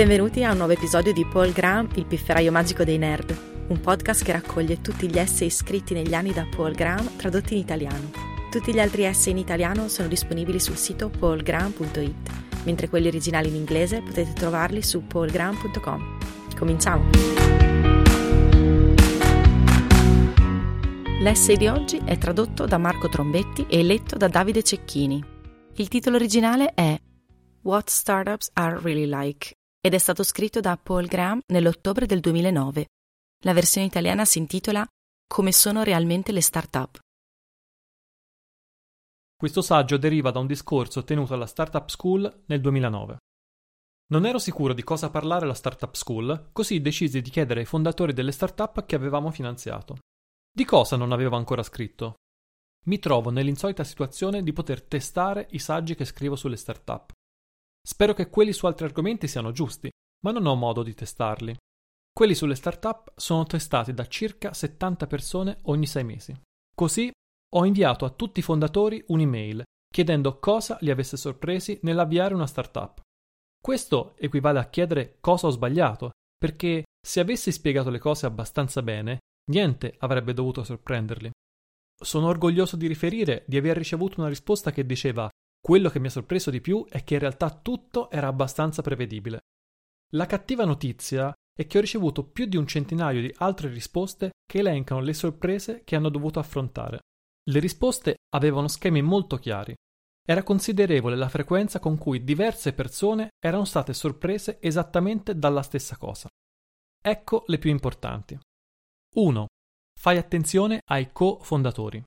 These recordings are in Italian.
Benvenuti a un nuovo episodio di Paul Graham, il pifferaio magico dei nerd, un podcast che raccoglie tutti gli essay scritti negli anni da Paul Graham tradotti in italiano. Tutti gli altri essay in italiano sono disponibili sul sito paulgraham.it, mentre quelli originali in inglese potete trovarli su paulgraham.com. Cominciamo! L'essay di oggi è tradotto da Marco Trombetti e letto da Davide Cecchini. Il titolo originale è What Startups Are Really Like ed è stato scritto da Paul Graham nell'ottobre del 2009. La versione italiana si intitola Come sono realmente le start-up. Questo saggio deriva da un discorso tenuto alla Startup School nel 2009. Non ero sicuro di cosa parlare alla Startup School, così decisi di chiedere ai fondatori delle startup che avevamo finanziato. Di cosa non avevo ancora scritto? Mi trovo nell'insolita situazione di poter testare i saggi che scrivo sulle startup. Spero che quelli su altri argomenti siano giusti, ma non ho modo di testarli. Quelli sulle startup sono testati da circa 70 persone ogni 6 mesi. Così ho inviato a tutti i fondatori un'email chiedendo cosa li avesse sorpresi nell'avviare una startup. Questo equivale a chiedere cosa ho sbagliato, perché se avessi spiegato le cose abbastanza bene, niente avrebbe dovuto sorprenderli. Sono orgoglioso di riferire di aver ricevuto una risposta che diceva quello che mi ha sorpreso di più è che in realtà tutto era abbastanza prevedibile. La cattiva notizia è che ho ricevuto più di un centinaio di altre risposte che elencano le sorprese che hanno dovuto affrontare. Le risposte avevano schemi molto chiari. Era considerevole la frequenza con cui diverse persone erano state sorprese esattamente dalla stessa cosa. Ecco le più importanti. 1. Fai attenzione ai co-fondatori.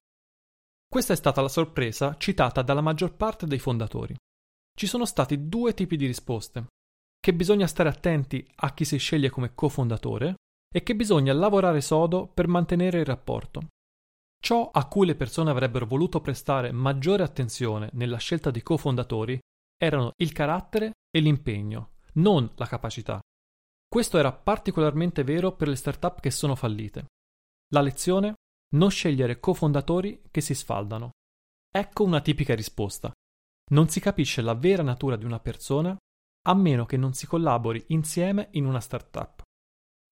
Questa è stata la sorpresa citata dalla maggior parte dei fondatori. Ci sono stati due tipi di risposte. Che bisogna stare attenti a chi si sceglie come cofondatore e che bisogna lavorare sodo per mantenere il rapporto. Ciò a cui le persone avrebbero voluto prestare maggiore attenzione nella scelta di cofondatori erano il carattere e l'impegno, non la capacità. Questo era particolarmente vero per le start-up che sono fallite. La lezione non scegliere cofondatori che si sfaldano. Ecco una tipica risposta. Non si capisce la vera natura di una persona a meno che non si collabori insieme in una startup.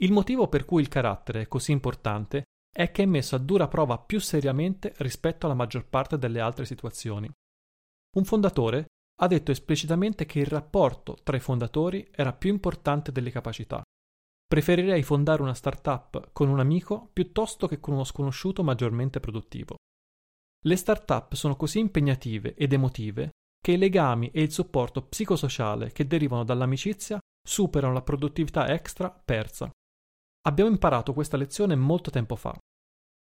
Il motivo per cui il carattere è così importante è che è messo a dura prova più seriamente rispetto alla maggior parte delle altre situazioni. Un fondatore ha detto esplicitamente che il rapporto tra i fondatori era più importante delle capacità. Preferirei fondare una startup con un amico piuttosto che con uno sconosciuto maggiormente produttivo. Le startup sono così impegnative ed emotive che i legami e il supporto psicosociale che derivano dall'amicizia superano la produttività extra persa. Abbiamo imparato questa lezione molto tempo fa.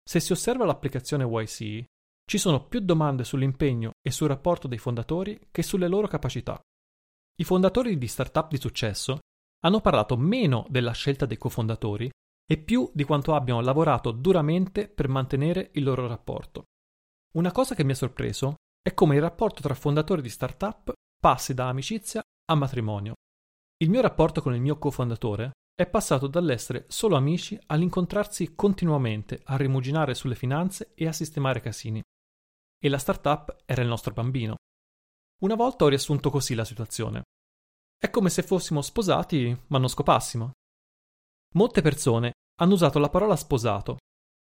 Se si osserva l'applicazione YC, ci sono più domande sull'impegno e sul rapporto dei fondatori che sulle loro capacità. I fondatori di startup di successo hanno parlato meno della scelta dei cofondatori e più di quanto abbiano lavorato duramente per mantenere il loro rapporto. Una cosa che mi ha sorpreso è come il rapporto tra fondatori di startup passi da amicizia a matrimonio. Il mio rapporto con il mio cofondatore è passato dall'essere solo amici all'incontrarsi continuamente a rimuginare sulle finanze e a sistemare casini. E la startup era il nostro bambino. Una volta ho riassunto così la situazione. È come se fossimo sposati ma non scopassimo. Molte persone hanno usato la parola sposato.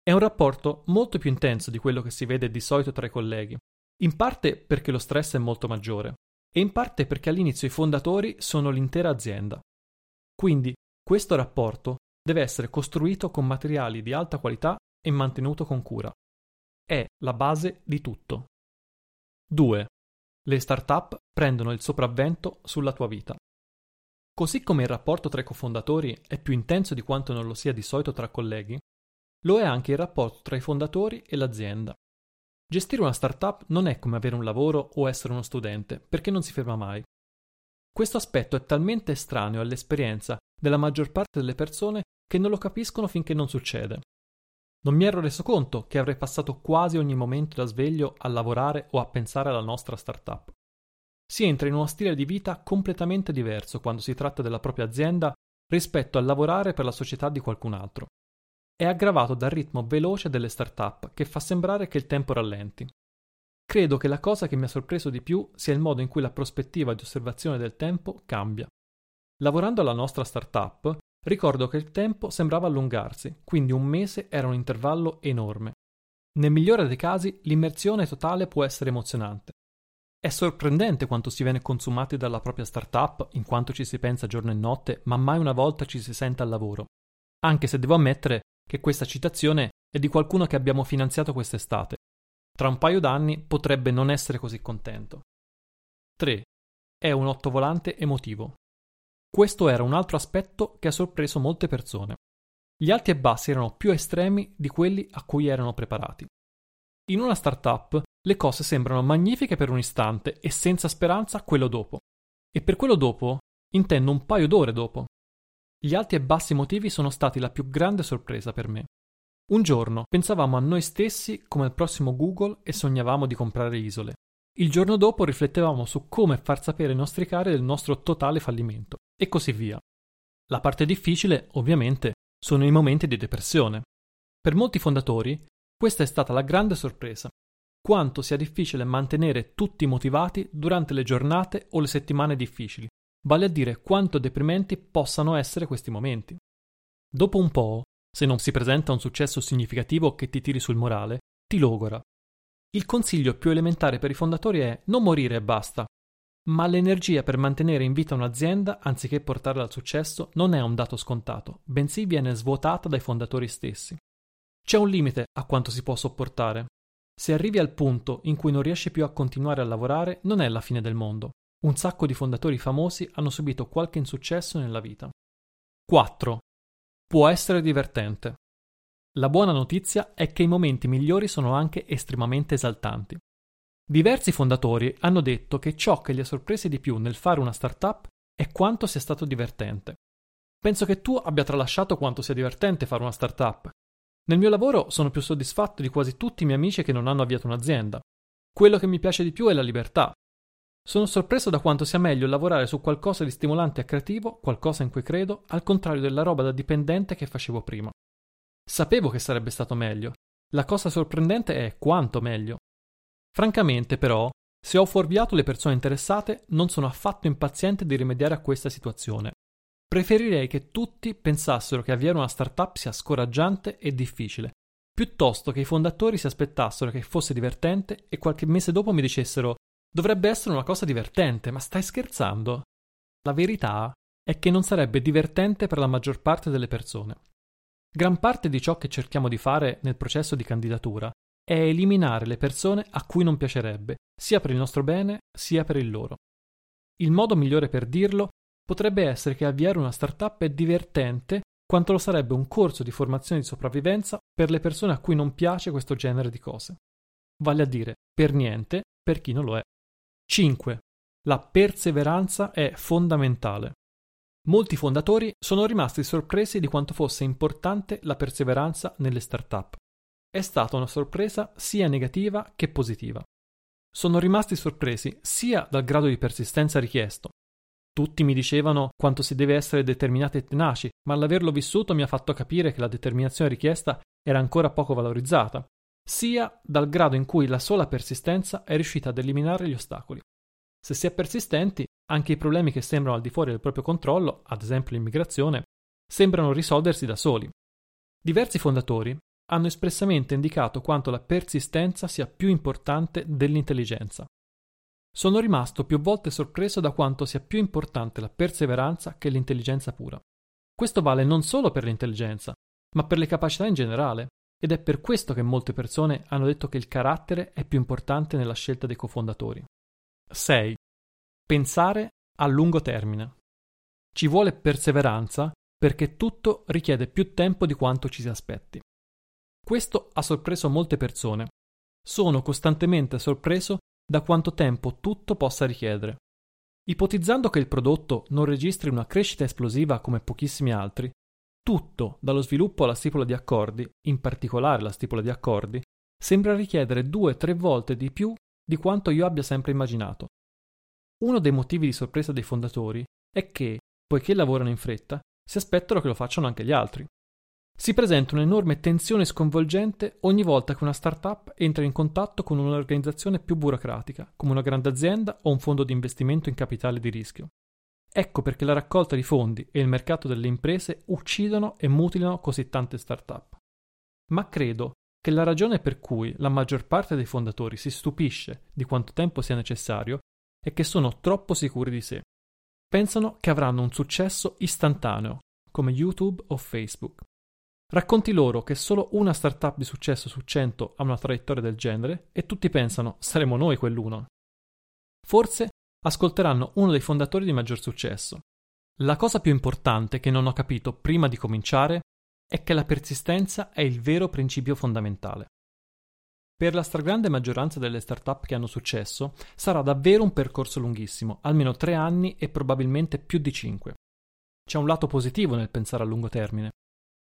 È un rapporto molto più intenso di quello che si vede di solito tra i colleghi, in parte perché lo stress è molto maggiore e in parte perché all'inizio i fondatori sono l'intera azienda. Quindi questo rapporto deve essere costruito con materiali di alta qualità e mantenuto con cura. È la base di tutto. 2. Le start-up prendono il sopravvento sulla tua vita. Così come il rapporto tra i cofondatori è più intenso di quanto non lo sia di solito tra colleghi, lo è anche il rapporto tra i fondatori e l'azienda. Gestire una startup non è come avere un lavoro o essere uno studente, perché non si ferma mai. Questo aspetto è talmente estraneo all'esperienza della maggior parte delle persone che non lo capiscono finché non succede. Non mi ero reso conto che avrei passato quasi ogni momento da sveglio a lavorare o a pensare alla nostra startup. Si entra in uno stile di vita completamente diverso quando si tratta della propria azienda rispetto a lavorare per la società di qualcun altro. È aggravato dal ritmo veloce delle startup che fa sembrare che il tempo rallenti. Credo che la cosa che mi ha sorpreso di più sia il modo in cui la prospettiva di osservazione del tempo cambia. Lavorando alla nostra startup, ricordo che il tempo sembrava allungarsi, quindi un mese era un intervallo enorme. Nel migliore dei casi, l'immersione totale può essere emozionante. È sorprendente quanto si viene consumati dalla propria startup, in quanto ci si pensa giorno e notte, ma mai una volta ci si sente al lavoro. Anche se devo ammettere che questa citazione è di qualcuno che abbiamo finanziato quest'estate. Tra un paio d'anni potrebbe non essere così contento. 3. È un ottovolante emotivo. Questo era un altro aspetto che ha sorpreso molte persone. Gli alti e bassi erano più estremi di quelli a cui erano preparati. In una startup le cose sembrano magnifiche per un istante e senza speranza quello dopo. E per quello dopo intendo un paio d'ore dopo. Gli alti e bassi motivi sono stati la più grande sorpresa per me. Un giorno pensavamo a noi stessi come al prossimo Google e sognavamo di comprare isole. Il giorno dopo riflettevamo su come far sapere ai nostri cari del nostro totale fallimento, e così via. La parte difficile, ovviamente, sono i momenti di depressione. Per molti fondatori, questa è stata la grande sorpresa. Quanto sia difficile mantenere tutti motivati durante le giornate o le settimane difficili, vale a dire quanto deprimenti possano essere questi momenti. Dopo un po', se non si presenta un successo significativo che ti tiri sul morale, ti logora. Il consiglio più elementare per i fondatori è non morire e basta, ma l'energia per mantenere in vita un'azienda, anziché portarla al successo, non è un dato scontato, bensì viene svuotata dai fondatori stessi. C'è un limite a quanto si può sopportare. Se arrivi al punto in cui non riesci più a continuare a lavorare, non è la fine del mondo. Un sacco di fondatori famosi hanno subito qualche insuccesso nella vita. 4. Può essere divertente. La buona notizia è che i momenti migliori sono anche estremamente esaltanti. Diversi fondatori hanno detto che ciò che li ha sorpresi di più nel fare una startup è quanto sia stato divertente. Penso che tu abbia tralasciato quanto sia divertente fare una startup. Nel mio lavoro sono più soddisfatto di quasi tutti i miei amici che non hanno avviato un'azienda. Quello che mi piace di più è la libertà. Sono sorpreso da quanto sia meglio lavorare su qualcosa di stimolante e creativo, qualcosa in cui credo, al contrario della roba da dipendente che facevo prima. Sapevo che sarebbe stato meglio. La cosa sorprendente è quanto meglio. Francamente, però, se ho fuorviato le persone interessate, non sono affatto impaziente di rimediare a questa situazione. Preferirei che tutti pensassero che avviare una startup sia scoraggiante e difficile, piuttosto che i fondatori si aspettassero che fosse divertente e qualche mese dopo mi dicessero dovrebbe essere una cosa divertente, ma stai scherzando? La verità è che non sarebbe divertente per la maggior parte delle persone. Gran parte di ciò che cerchiamo di fare nel processo di candidatura è eliminare le persone a cui non piacerebbe, sia per il nostro bene sia per il loro. Il modo migliore per dirlo potrebbe essere che avviare una startup è divertente quanto lo sarebbe un corso di formazione di sopravvivenza per le persone a cui non piace questo genere di cose. Vale a dire, per niente per chi non lo è. 5. La perseveranza è fondamentale. Molti fondatori sono rimasti sorpresi di quanto fosse importante la perseveranza nelle startup è stata una sorpresa sia negativa che positiva. Sono rimasti sorpresi sia dal grado di persistenza richiesto. Tutti mi dicevano quanto si deve essere determinati e tenaci, ma l'averlo vissuto mi ha fatto capire che la determinazione richiesta era ancora poco valorizzata, sia dal grado in cui la sola persistenza è riuscita ad eliminare gli ostacoli. Se si è persistenti, anche i problemi che sembrano al di fuori del proprio controllo, ad esempio l'immigrazione, sembrano risolversi da soli. Diversi fondatori hanno espressamente indicato quanto la persistenza sia più importante dell'intelligenza. Sono rimasto più volte sorpreso da quanto sia più importante la perseveranza che l'intelligenza pura. Questo vale non solo per l'intelligenza, ma per le capacità in generale, ed è per questo che molte persone hanno detto che il carattere è più importante nella scelta dei cofondatori. 6. Pensare a lungo termine. Ci vuole perseveranza perché tutto richiede più tempo di quanto ci si aspetti. Questo ha sorpreso molte persone. Sono costantemente sorpreso da quanto tempo tutto possa richiedere. Ipotizzando che il prodotto non registri una crescita esplosiva come pochissimi altri, tutto, dallo sviluppo alla stipula di accordi, in particolare la stipula di accordi, sembra richiedere due o tre volte di più di quanto io abbia sempre immaginato. Uno dei motivi di sorpresa dei fondatori è che, poiché lavorano in fretta, si aspettano che lo facciano anche gli altri. Si presenta un'enorme tensione sconvolgente ogni volta che una startup entra in contatto con un'organizzazione più burocratica, come una grande azienda o un fondo di investimento in capitale di rischio. Ecco perché la raccolta di fondi e il mercato delle imprese uccidono e mutilano così tante start-up. Ma credo che la ragione per cui la maggior parte dei fondatori si stupisce di quanto tempo sia necessario è che sono troppo sicuri di sé. Pensano che avranno un successo istantaneo, come YouTube o Facebook. Racconti loro che solo una startup di successo su 100 ha una traiettoria del genere e tutti pensano saremo noi quell'uno. Forse ascolteranno uno dei fondatori di maggior successo. La cosa più importante che non ho capito prima di cominciare è che la persistenza è il vero principio fondamentale. Per la stragrande maggioranza delle start-up che hanno successo sarà davvero un percorso lunghissimo, almeno tre anni e probabilmente più di cinque. C'è un lato positivo nel pensare a lungo termine.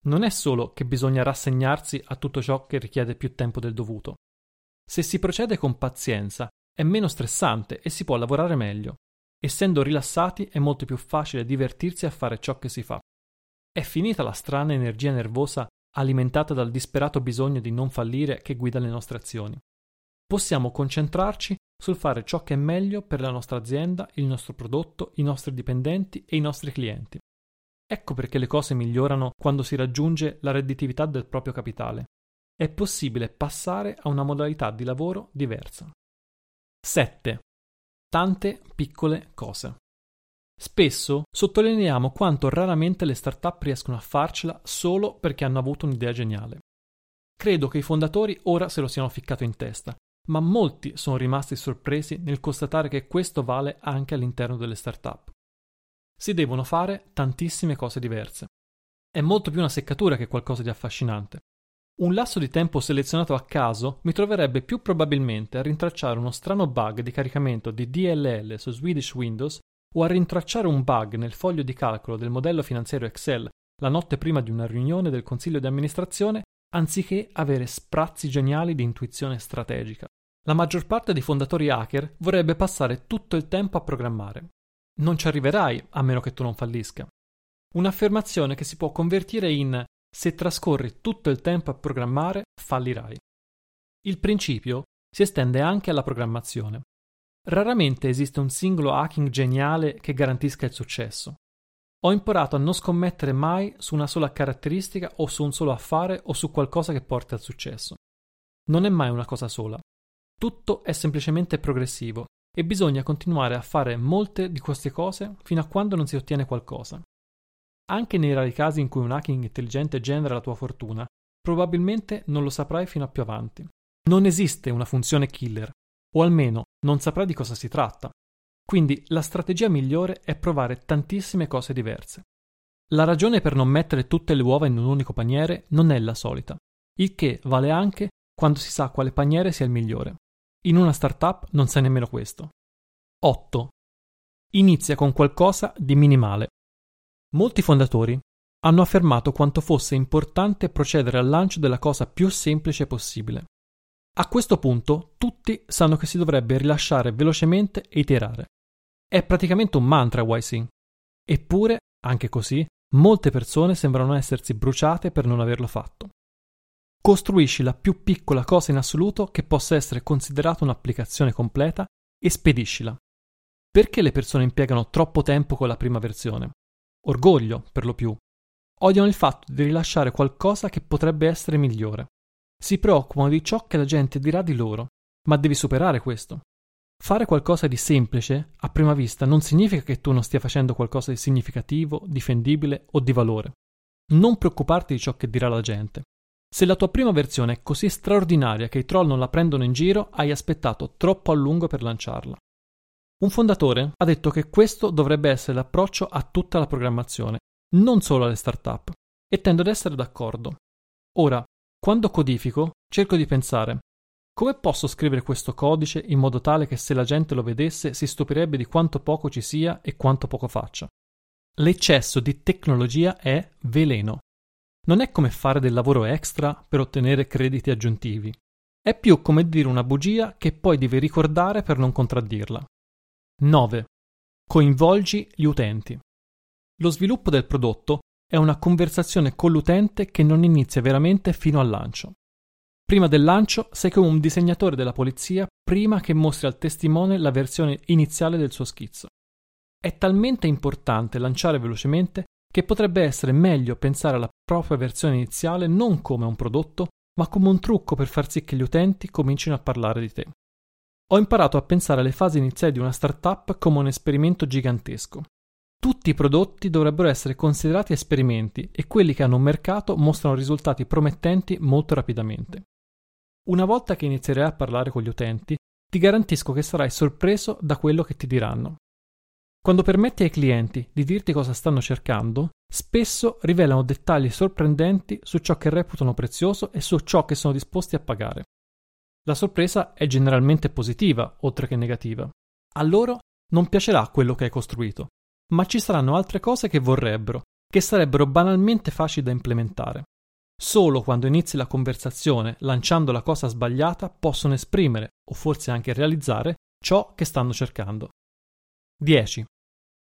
Non è solo che bisogna rassegnarsi a tutto ciò che richiede più tempo del dovuto. Se si procede con pazienza è meno stressante e si può lavorare meglio. Essendo rilassati è molto più facile divertirsi a fare ciò che si fa. È finita la strana energia nervosa alimentata dal disperato bisogno di non fallire che guida le nostre azioni. Possiamo concentrarci sul fare ciò che è meglio per la nostra azienda, il nostro prodotto, i nostri dipendenti e i nostri clienti. Ecco perché le cose migliorano quando si raggiunge la redditività del proprio capitale. È possibile passare a una modalità di lavoro diversa. 7. Tante piccole cose. Spesso sottolineiamo quanto raramente le start-up riescono a farcela solo perché hanno avuto un'idea geniale. Credo che i fondatori ora se lo siano ficcato in testa, ma molti sono rimasti sorpresi nel constatare che questo vale anche all'interno delle start-up. Si devono fare tantissime cose diverse. È molto più una seccatura che qualcosa di affascinante. Un lasso di tempo selezionato a caso mi troverebbe più probabilmente a rintracciare uno strano bug di caricamento di DLL su Swedish Windows o a rintracciare un bug nel foglio di calcolo del modello finanziario Excel la notte prima di una riunione del consiglio di amministrazione, anziché avere sprazzi geniali di intuizione strategica. La maggior parte dei fondatori hacker vorrebbe passare tutto il tempo a programmare. Non ci arriverai a meno che tu non fallisca. Un'affermazione che si può convertire in se trascorri tutto il tempo a programmare, fallirai. Il principio si estende anche alla programmazione. Raramente esiste un singolo hacking geniale che garantisca il successo. Ho imparato a non scommettere mai su una sola caratteristica o su un solo affare o su qualcosa che porti al successo. Non è mai una cosa sola. Tutto è semplicemente progressivo e bisogna continuare a fare molte di queste cose fino a quando non si ottiene qualcosa. Anche nei rari casi in cui un hacking intelligente genera la tua fortuna, probabilmente non lo saprai fino a più avanti. Non esiste una funzione killer, o almeno non saprai di cosa si tratta. Quindi la strategia migliore è provare tantissime cose diverse. La ragione per non mettere tutte le uova in un unico paniere non è la solita, il che vale anche quando si sa quale paniere sia il migliore. In una startup non sai nemmeno questo. 8. Inizia con qualcosa di minimale. Molti fondatori hanno affermato quanto fosse importante procedere al lancio della cosa più semplice possibile. A questo punto tutti sanno che si dovrebbe rilasciare velocemente e iterare. È praticamente un mantra YC. Eppure, anche così, molte persone sembrano essersi bruciate per non averlo fatto. Costruisci la più piccola cosa in assoluto che possa essere considerata un'applicazione completa e spediscila. Perché le persone impiegano troppo tempo con la prima versione? orgoglio per lo più. Odiano il fatto di rilasciare qualcosa che potrebbe essere migliore. Si preoccupano di ciò che la gente dirà di loro, ma devi superare questo. Fare qualcosa di semplice, a prima vista, non significa che tu non stia facendo qualcosa di significativo, difendibile o di valore. Non preoccuparti di ciò che dirà la gente. Se la tua prima versione è così straordinaria che i troll non la prendono in giro, hai aspettato troppo a lungo per lanciarla. Un fondatore ha detto che questo dovrebbe essere l'approccio a tutta la programmazione, non solo alle start-up, e tendo ad essere d'accordo. Ora, quando codifico, cerco di pensare come posso scrivere questo codice in modo tale che se la gente lo vedesse si stupirebbe di quanto poco ci sia e quanto poco faccia. L'eccesso di tecnologia è veleno. Non è come fare del lavoro extra per ottenere crediti aggiuntivi. È più come dire una bugia che poi devi ricordare per non contraddirla. 9. Coinvolgi gli utenti. Lo sviluppo del prodotto è una conversazione con l'utente che non inizia veramente fino al lancio. Prima del lancio sei come un disegnatore della polizia prima che mostri al testimone la versione iniziale del suo schizzo. È talmente importante lanciare velocemente che potrebbe essere meglio pensare alla propria versione iniziale non come un prodotto, ma come un trucco per far sì che gli utenti comincino a parlare di te. Ho imparato a pensare alle fasi iniziali di una startup come un esperimento gigantesco. Tutti i prodotti dovrebbero essere considerati esperimenti e quelli che hanno un mercato mostrano risultati promettenti molto rapidamente. Una volta che inizierai a parlare con gli utenti, ti garantisco che sarai sorpreso da quello che ti diranno. Quando permetti ai clienti di dirti cosa stanno cercando, spesso rivelano dettagli sorprendenti su ciò che reputano prezioso e su ciò che sono disposti a pagare. La sorpresa è generalmente positiva, oltre che negativa. A loro non piacerà quello che hai costruito, ma ci saranno altre cose che vorrebbero, che sarebbero banalmente facili da implementare. Solo quando inizi la conversazione lanciando la cosa sbagliata possono esprimere, o forse anche realizzare, ciò che stanno cercando. 10.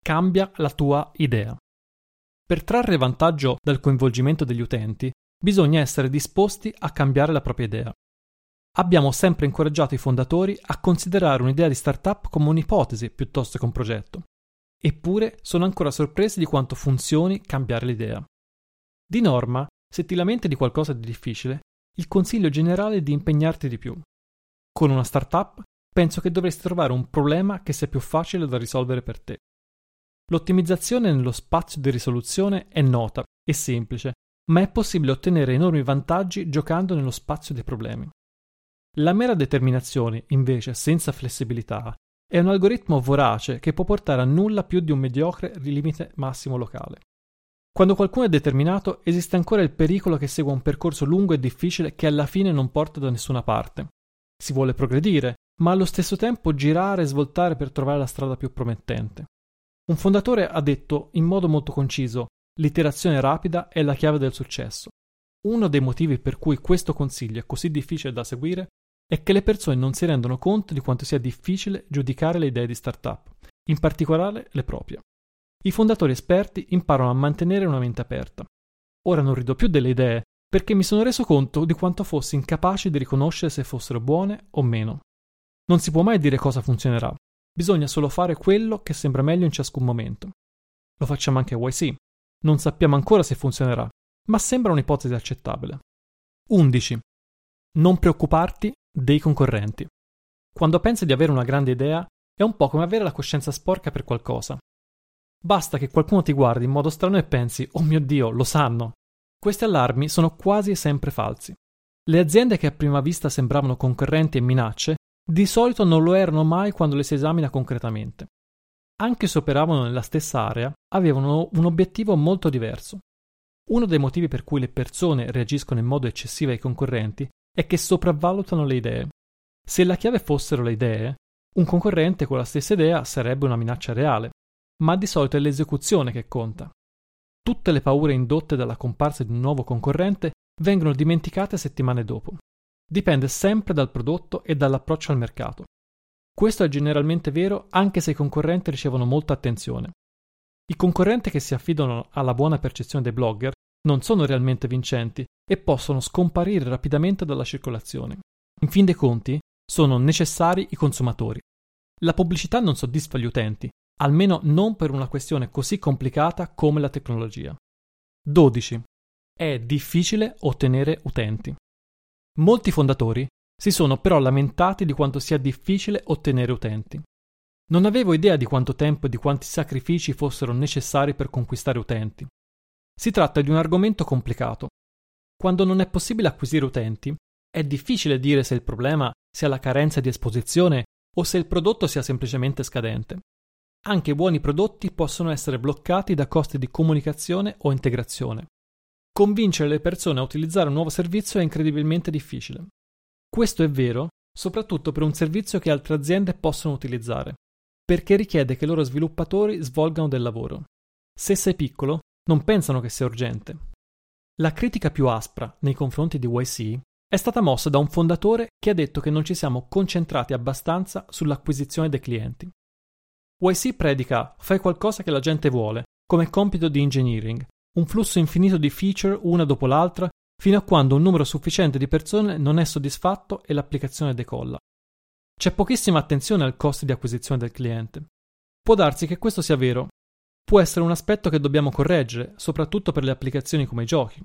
Cambia la tua idea. Per trarre vantaggio dal coinvolgimento degli utenti, bisogna essere disposti a cambiare la propria idea. Abbiamo sempre incoraggiato i fondatori a considerare un'idea di startup come un'ipotesi piuttosto che un progetto. Eppure sono ancora sorpresi di quanto funzioni cambiare l'idea. Di norma, se ti lamenti di qualcosa di difficile, il consiglio generale è di impegnarti di più. Con una startup penso che dovresti trovare un problema che sia più facile da risolvere per te. L'ottimizzazione nello spazio di risoluzione è nota e semplice, ma è possibile ottenere enormi vantaggi giocando nello spazio dei problemi. La mera determinazione, invece, senza flessibilità, è un algoritmo vorace che può portare a nulla più di un mediocre limite massimo locale. Quando qualcuno è determinato, esiste ancora il pericolo che segua un percorso lungo e difficile che alla fine non porta da nessuna parte. Si vuole progredire, ma allo stesso tempo girare e svoltare per trovare la strada più promettente. Un fondatore ha detto in modo molto conciso: l'iterazione rapida è la chiave del successo. Uno dei motivi per cui questo consiglio è così difficile da seguire è che le persone non si rendono conto di quanto sia difficile giudicare le idee di startup, in particolare le proprie. I fondatori esperti imparano a mantenere una mente aperta. Ora non rido più delle idee, perché mi sono reso conto di quanto fossi incapace di riconoscere se fossero buone o meno. Non si può mai dire cosa funzionerà, Bisogna solo fare quello che sembra meglio in ciascun momento. Lo facciamo anche a YC. Non sappiamo ancora se funzionerà, ma sembra un'ipotesi accettabile. 11. Non preoccuparti dei concorrenti. Quando pensi di avere una grande idea, è un po' come avere la coscienza sporca per qualcosa. Basta che qualcuno ti guardi in modo strano e pensi, oh mio Dio, lo sanno. Questi allarmi sono quasi sempre falsi. Le aziende che a prima vista sembravano concorrenti e minacce di solito non lo erano mai quando le si esamina concretamente. Anche se operavano nella stessa area, avevano un obiettivo molto diverso. Uno dei motivi per cui le persone reagiscono in modo eccessivo ai concorrenti è che sopravvalutano le idee. Se la chiave fossero le idee, un concorrente con la stessa idea sarebbe una minaccia reale, ma di solito è l'esecuzione che conta. Tutte le paure indotte dalla comparsa di un nuovo concorrente vengono dimenticate settimane dopo. Dipende sempre dal prodotto e dall'approccio al mercato. Questo è generalmente vero anche se i concorrenti ricevono molta attenzione. I concorrenti che si affidano alla buona percezione dei blogger non sono realmente vincenti e possono scomparire rapidamente dalla circolazione. In fin dei conti, sono necessari i consumatori. La pubblicità non soddisfa gli utenti, almeno non per una questione così complicata come la tecnologia. 12. È difficile ottenere utenti. Molti fondatori si sono però lamentati di quanto sia difficile ottenere utenti. Non avevo idea di quanto tempo e di quanti sacrifici fossero necessari per conquistare utenti. Si tratta di un argomento complicato. Quando non è possibile acquisire utenti, è difficile dire se il problema sia la carenza di esposizione o se il prodotto sia semplicemente scadente. Anche buoni prodotti possono essere bloccati da costi di comunicazione o integrazione. Convincere le persone a utilizzare un nuovo servizio è incredibilmente difficile. Questo è vero soprattutto per un servizio che altre aziende possono utilizzare, perché richiede che i loro sviluppatori svolgano del lavoro. Se sei piccolo, non pensano che sia urgente. La critica più aspra nei confronti di YC è stata mossa da un fondatore che ha detto che non ci siamo concentrati abbastanza sull'acquisizione dei clienti. YC predica fai qualcosa che la gente vuole, come compito di engineering, un flusso infinito di feature una dopo l'altra fino a quando un numero sufficiente di persone non è soddisfatto e l'applicazione decolla. C'è pochissima attenzione al costo di acquisizione del cliente. Può darsi che questo sia vero. Può essere un aspetto che dobbiamo correggere, soprattutto per le applicazioni come i giochi.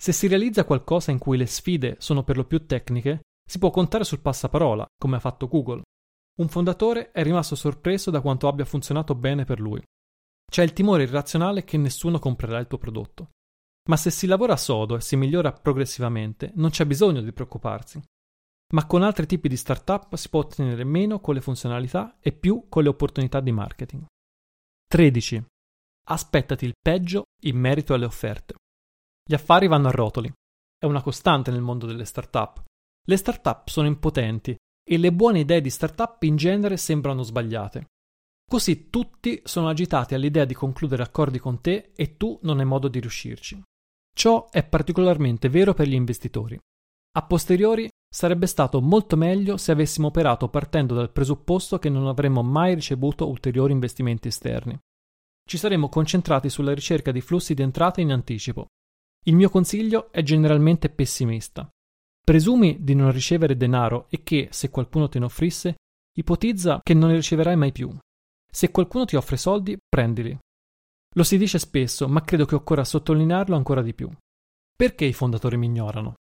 Se si realizza qualcosa in cui le sfide sono per lo più tecniche, si può contare sul passaparola, come ha fatto Google. Un fondatore è rimasto sorpreso da quanto abbia funzionato bene per lui. C'è il timore irrazionale che nessuno comprerà il tuo prodotto. Ma se si lavora sodo e si migliora progressivamente, non c'è bisogno di preoccuparsi. Ma con altri tipi di startup si può ottenere meno con le funzionalità e più con le opportunità di marketing. 13. Aspettati il peggio in merito alle offerte. Gli affari vanno a rotoli. È una costante nel mondo delle startup. Le startup sono impotenti e le buone idee di startup in genere sembrano sbagliate. Così tutti sono agitati all'idea di concludere accordi con te e tu non hai modo di riuscirci. Ciò è particolarmente vero per gli investitori. A posteriori sarebbe stato molto meglio se avessimo operato partendo dal presupposto che non avremmo mai ricevuto ulteriori investimenti esterni. Ci saremmo concentrati sulla ricerca di flussi di entrata in anticipo. Il mio consiglio è generalmente pessimista. Presumi di non ricevere denaro e che, se qualcuno te ne offrisse, ipotizza che non ne riceverai mai più. Se qualcuno ti offre soldi, prendili. Lo si dice spesso, ma credo che occorra sottolinearlo ancora di più. Perché i fondatori mi ignorano?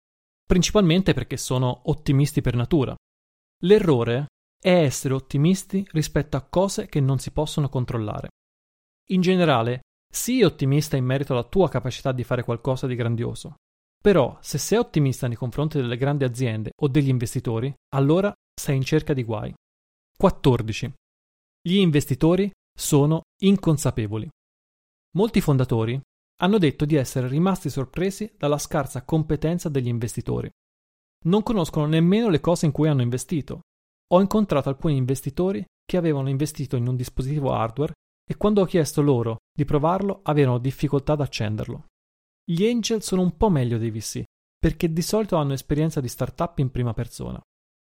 Principalmente perché sono ottimisti per natura. L'errore è essere ottimisti rispetto a cose che non si possono controllare. In generale, sii ottimista in merito alla tua capacità di fare qualcosa di grandioso. Però, se sei ottimista nei confronti delle grandi aziende o degli investitori, allora sei in cerca di guai. 14. Gli investitori sono inconsapevoli. Molti fondatori hanno detto di essere rimasti sorpresi dalla scarsa competenza degli investitori. Non conoscono nemmeno le cose in cui hanno investito. Ho incontrato alcuni investitori che avevano investito in un dispositivo hardware e quando ho chiesto loro di provarlo avevano difficoltà ad accenderlo. Gli angel sono un po' meglio dei VC, perché di solito hanno esperienza di startup in prima persona.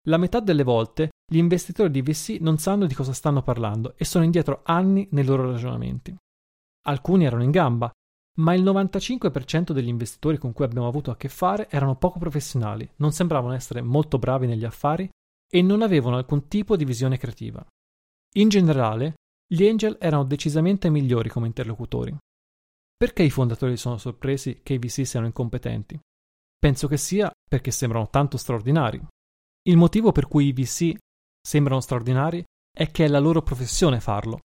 La metà delle volte gli investitori di VC non sanno di cosa stanno parlando e sono indietro anni nei loro ragionamenti. Alcuni erano in gamba, ma il 95% degli investitori con cui abbiamo avuto a che fare erano poco professionali, non sembravano essere molto bravi negli affari e non avevano alcun tipo di visione creativa. In generale, gli angel erano decisamente migliori come interlocutori. Perché i fondatori sono sorpresi che i VC siano incompetenti? Penso che sia perché sembrano tanto straordinari. Il motivo per cui i VC sembrano straordinari è che è la loro professione farlo.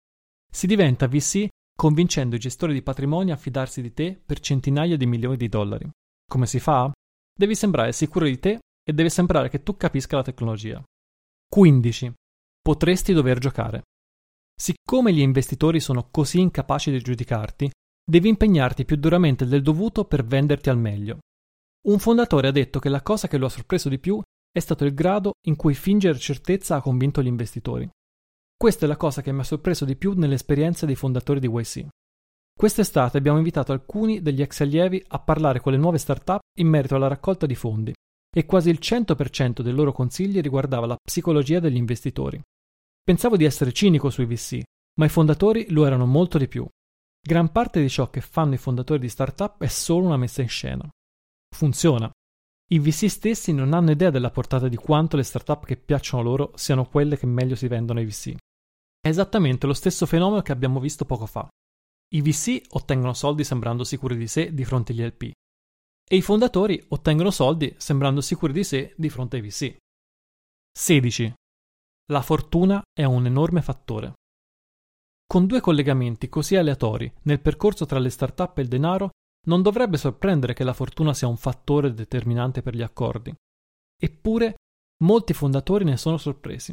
Si diventa VC convincendo i gestori di patrimonio a fidarsi di te per centinaia di milioni di dollari. Come si fa? Devi sembrare sicuro di te e deve sembrare che tu capisca la tecnologia. 15. Potresti dover giocare. Siccome gli investitori sono così incapaci di giudicarti, devi impegnarti più duramente del dovuto per venderti al meglio. Un fondatore ha detto che la cosa che lo ha sorpreso di più è stato il grado in cui fingere certezza ha convinto gli investitori. Questa è la cosa che mi ha sorpreso di più nell'esperienza dei fondatori di YC. Quest'estate abbiamo invitato alcuni degli ex allievi a parlare con le nuove start-up in merito alla raccolta di fondi e quasi il 100% dei loro consigli riguardava la psicologia degli investitori. Pensavo di essere cinico sui VC, ma i fondatori lo erano molto di più. Gran parte di ciò che fanno i fondatori di start-up è solo una messa in scena. Funziona, i VC stessi non hanno idea della portata di quanto le startup che piacciono loro siano quelle che meglio si vendono ai VC. È esattamente lo stesso fenomeno che abbiamo visto poco fa. I VC ottengono soldi sembrando sicuri di sé di fronte agli LP e i fondatori ottengono soldi sembrando sicuri di sé di fronte ai VC. 16. La fortuna è un enorme fattore. Con due collegamenti così aleatori nel percorso tra le startup e il denaro, non dovrebbe sorprendere che la fortuna sia un fattore determinante per gli accordi. Eppure, molti fondatori ne sono sorpresi.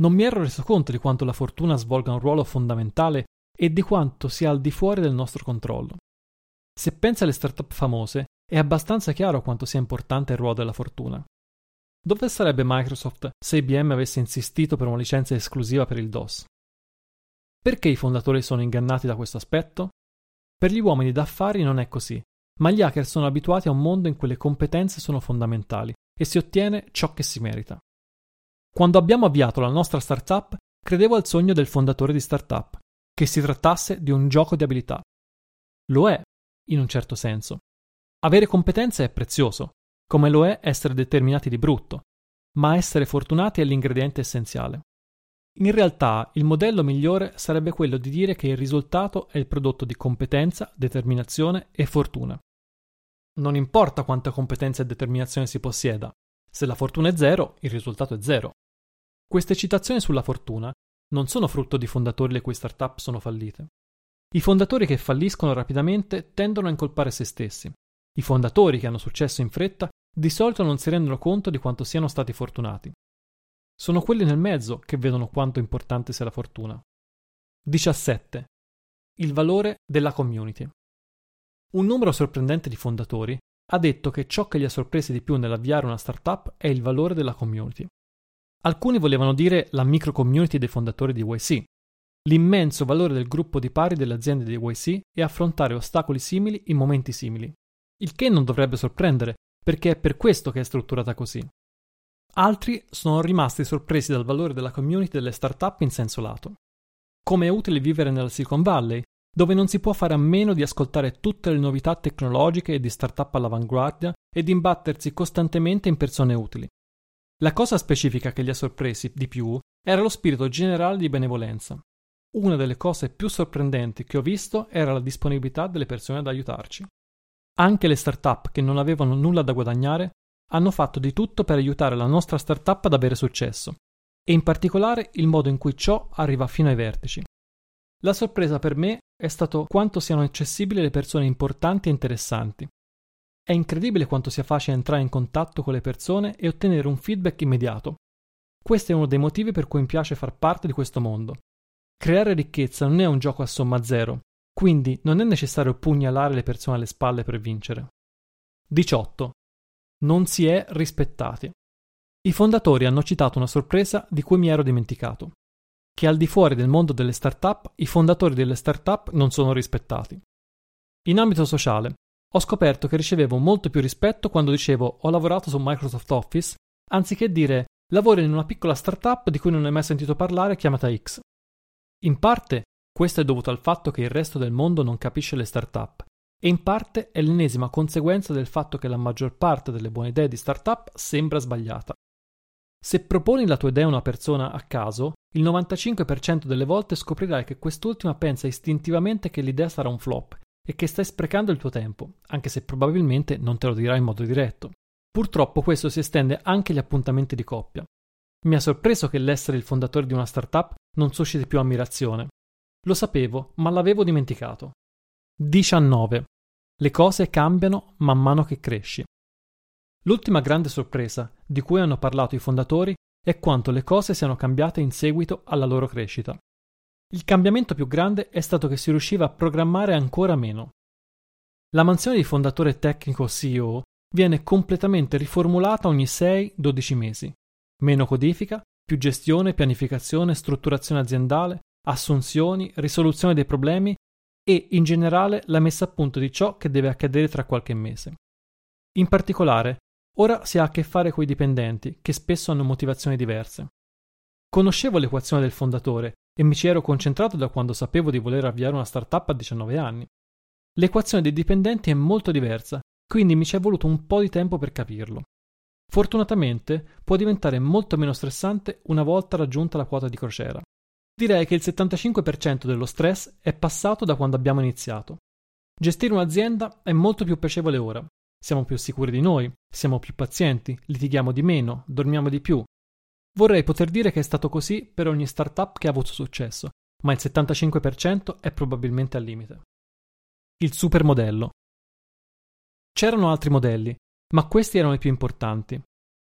Non mi ero reso conto di quanto la fortuna svolga un ruolo fondamentale e di quanto sia al di fuori del nostro controllo. Se pensi alle startup famose, è abbastanza chiaro quanto sia importante il ruolo della fortuna. Dove sarebbe Microsoft se IBM avesse insistito per una licenza esclusiva per il DOS? Perché i fondatori sono ingannati da questo aspetto? Per gli uomini d'affari non è così, ma gli hacker sono abituati a un mondo in cui le competenze sono fondamentali e si ottiene ciò che si merita. Quando abbiamo avviato la nostra startup, credevo al sogno del fondatore di startup, che si trattasse di un gioco di abilità. Lo è, in un certo senso. Avere competenze è prezioso, come lo è essere determinati di brutto, ma essere fortunati è l'ingrediente essenziale. In realtà il modello migliore sarebbe quello di dire che il risultato è il prodotto di competenza, determinazione e fortuna. Non importa quanta competenza e determinazione si possieda, se la fortuna è zero, il risultato è zero. Queste citazioni sulla fortuna non sono frutto di fondatori le cui start-up sono fallite. I fondatori che falliscono rapidamente tendono a incolpare se stessi. I fondatori che hanno successo in fretta di solito non si rendono conto di quanto siano stati fortunati. Sono quelli nel mezzo che vedono quanto importante sia la fortuna. 17. Il valore della community. Un numero sorprendente di fondatori ha detto che ciò che li ha sorpresi di più nell'avviare una startup è il valore della community. Alcuni volevano dire la micro community dei fondatori di YC, l'immenso valore del gruppo di pari delle aziende di YC e affrontare ostacoli simili in momenti simili. Il che non dovrebbe sorprendere, perché è per questo che è strutturata così. Altri sono rimasti sorpresi dal valore della community delle startup in senso lato. Come è utile vivere nella Silicon Valley, dove non si può fare a meno di ascoltare tutte le novità tecnologiche e di startup all'avanguardia e di imbattersi costantemente in persone utili. La cosa specifica che li ha sorpresi di più era lo spirito generale di benevolenza. Una delle cose più sorprendenti che ho visto era la disponibilità delle persone ad aiutarci. Anche le start-up che non avevano nulla da guadagnare hanno fatto di tutto per aiutare la nostra startup ad avere successo, e in particolare il modo in cui ciò arriva fino ai vertici. La sorpresa per me è stato quanto siano accessibili le persone importanti e interessanti. È incredibile quanto sia facile entrare in contatto con le persone e ottenere un feedback immediato. Questo è uno dei motivi per cui mi piace far parte di questo mondo. Creare ricchezza non è un gioco a somma zero, quindi non è necessario pugnalare le persone alle spalle per vincere. 18 non si è rispettati. I fondatori hanno citato una sorpresa di cui mi ero dimenticato, che al di fuori del mondo delle start-up i fondatori delle start-up non sono rispettati. In ambito sociale, ho scoperto che ricevevo molto più rispetto quando dicevo ho lavorato su Microsoft Office, anziché dire lavoro in una piccola startup di cui non hai mai sentito parlare chiamata X. In parte questo è dovuto al fatto che il resto del mondo non capisce le start-up e in parte è l'ennesima conseguenza del fatto che la maggior parte delle buone idee di startup sembra sbagliata. Se proponi la tua idea a una persona a caso, il 95% delle volte scoprirai che quest'ultima pensa istintivamente che l'idea sarà un flop e che stai sprecando il tuo tempo, anche se probabilmente non te lo dirà in modo diretto. Purtroppo questo si estende anche agli appuntamenti di coppia. Mi ha sorpreso che l'essere il fondatore di una startup non susciti più ammirazione. Lo sapevo, ma l'avevo dimenticato. 19. Le cose cambiano man mano che cresci. L'ultima grande sorpresa di cui hanno parlato i fondatori è quanto le cose siano cambiate in seguito alla loro crescita. Il cambiamento più grande è stato che si riusciva a programmare ancora meno. La mansione di fondatore tecnico CEO viene completamente riformulata ogni 6-12 mesi. Meno codifica, più gestione, pianificazione, strutturazione aziendale, assunzioni, risoluzione dei problemi e, in generale, la messa a punto di ciò che deve accadere tra qualche mese. In particolare, ora si ha a che fare con i dipendenti, che spesso hanno motivazioni diverse. Conoscevo l'equazione del fondatore e mi ci ero concentrato da quando sapevo di voler avviare una startup a 19 anni. L'equazione dei dipendenti è molto diversa, quindi mi ci è voluto un po' di tempo per capirlo. Fortunatamente può diventare molto meno stressante una volta raggiunta la quota di crociera. Direi che il 75% dello stress è passato da quando abbiamo iniziato. Gestire un'azienda è molto più piacevole ora. Siamo più sicuri di noi, siamo più pazienti, litighiamo di meno, dormiamo di più. Vorrei poter dire che è stato così per ogni startup che ha avuto successo, ma il 75% è probabilmente al limite. Il supermodello. C'erano altri modelli, ma questi erano i più importanti.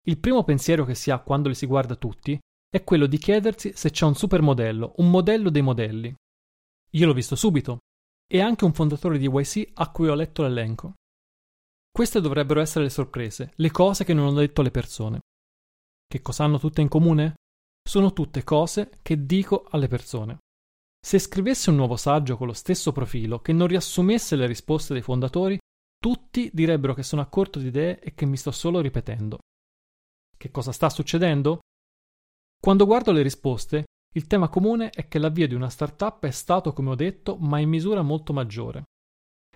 Il primo pensiero che si ha quando li si guarda tutti è quello di chiedersi se c'è un supermodello, un modello dei modelli. Io l'ho visto subito, e anche un fondatore di YC a cui ho letto l'elenco. Queste dovrebbero essere le sorprese, le cose che non ho detto alle persone. Che cosa hanno tutte in comune? Sono tutte cose che dico alle persone. Se scrivessi un nuovo saggio con lo stesso profilo che non riassumesse le risposte dei fondatori, tutti direbbero che sono a corto di idee e che mi sto solo ripetendo. Che cosa sta succedendo? Quando guardo le risposte, il tema comune è che l'avvio di una startup è stato, come ho detto, ma in misura molto maggiore.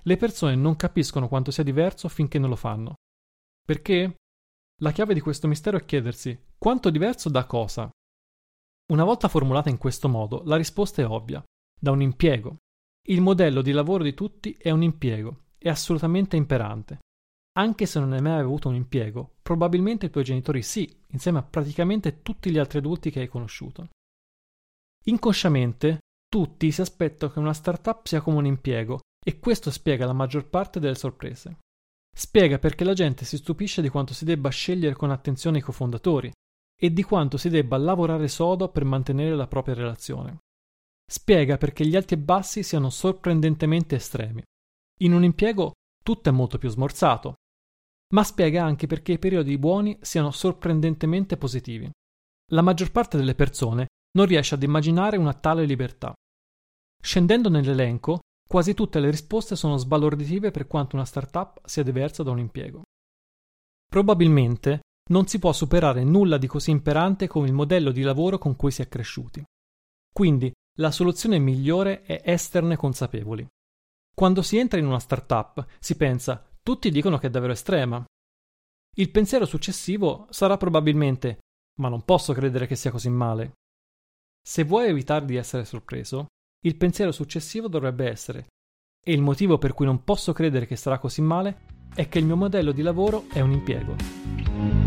Le persone non capiscono quanto sia diverso finché non lo fanno. Perché? La chiave di questo mistero è chiedersi quanto diverso da cosa? Una volta formulata in questo modo, la risposta è ovvia, da un impiego. Il modello di lavoro di tutti è un impiego, è assolutamente imperante. Anche se non hai mai avuto un impiego, probabilmente i tuoi genitori sì, insieme a praticamente tutti gli altri adulti che hai conosciuto. Inconsciamente, tutti si aspettano che una startup sia come un impiego e questo spiega la maggior parte delle sorprese. Spiega perché la gente si stupisce di quanto si debba scegliere con attenzione i cofondatori e di quanto si debba lavorare sodo per mantenere la propria relazione. Spiega perché gli alti e bassi siano sorprendentemente estremi. In un impiego tutto è molto più smorzato, ma spiega anche perché i periodi buoni siano sorprendentemente positivi. La maggior parte delle persone non riesce ad immaginare una tale libertà. Scendendo nell'elenco, quasi tutte le risposte sono sbalorditive per quanto una startup sia diversa da un impiego. Probabilmente non si può superare nulla di così imperante come il modello di lavoro con cui si è cresciuti. Quindi la soluzione migliore è esterne consapevoli. Quando si entra in una startup si pensa tutti dicono che è davvero estrema. Il pensiero successivo sarà probabilmente ma non posso credere che sia così male. Se vuoi evitare di essere sorpreso, il pensiero successivo dovrebbe essere e il motivo per cui non posso credere che sarà così male è che il mio modello di lavoro è un impiego.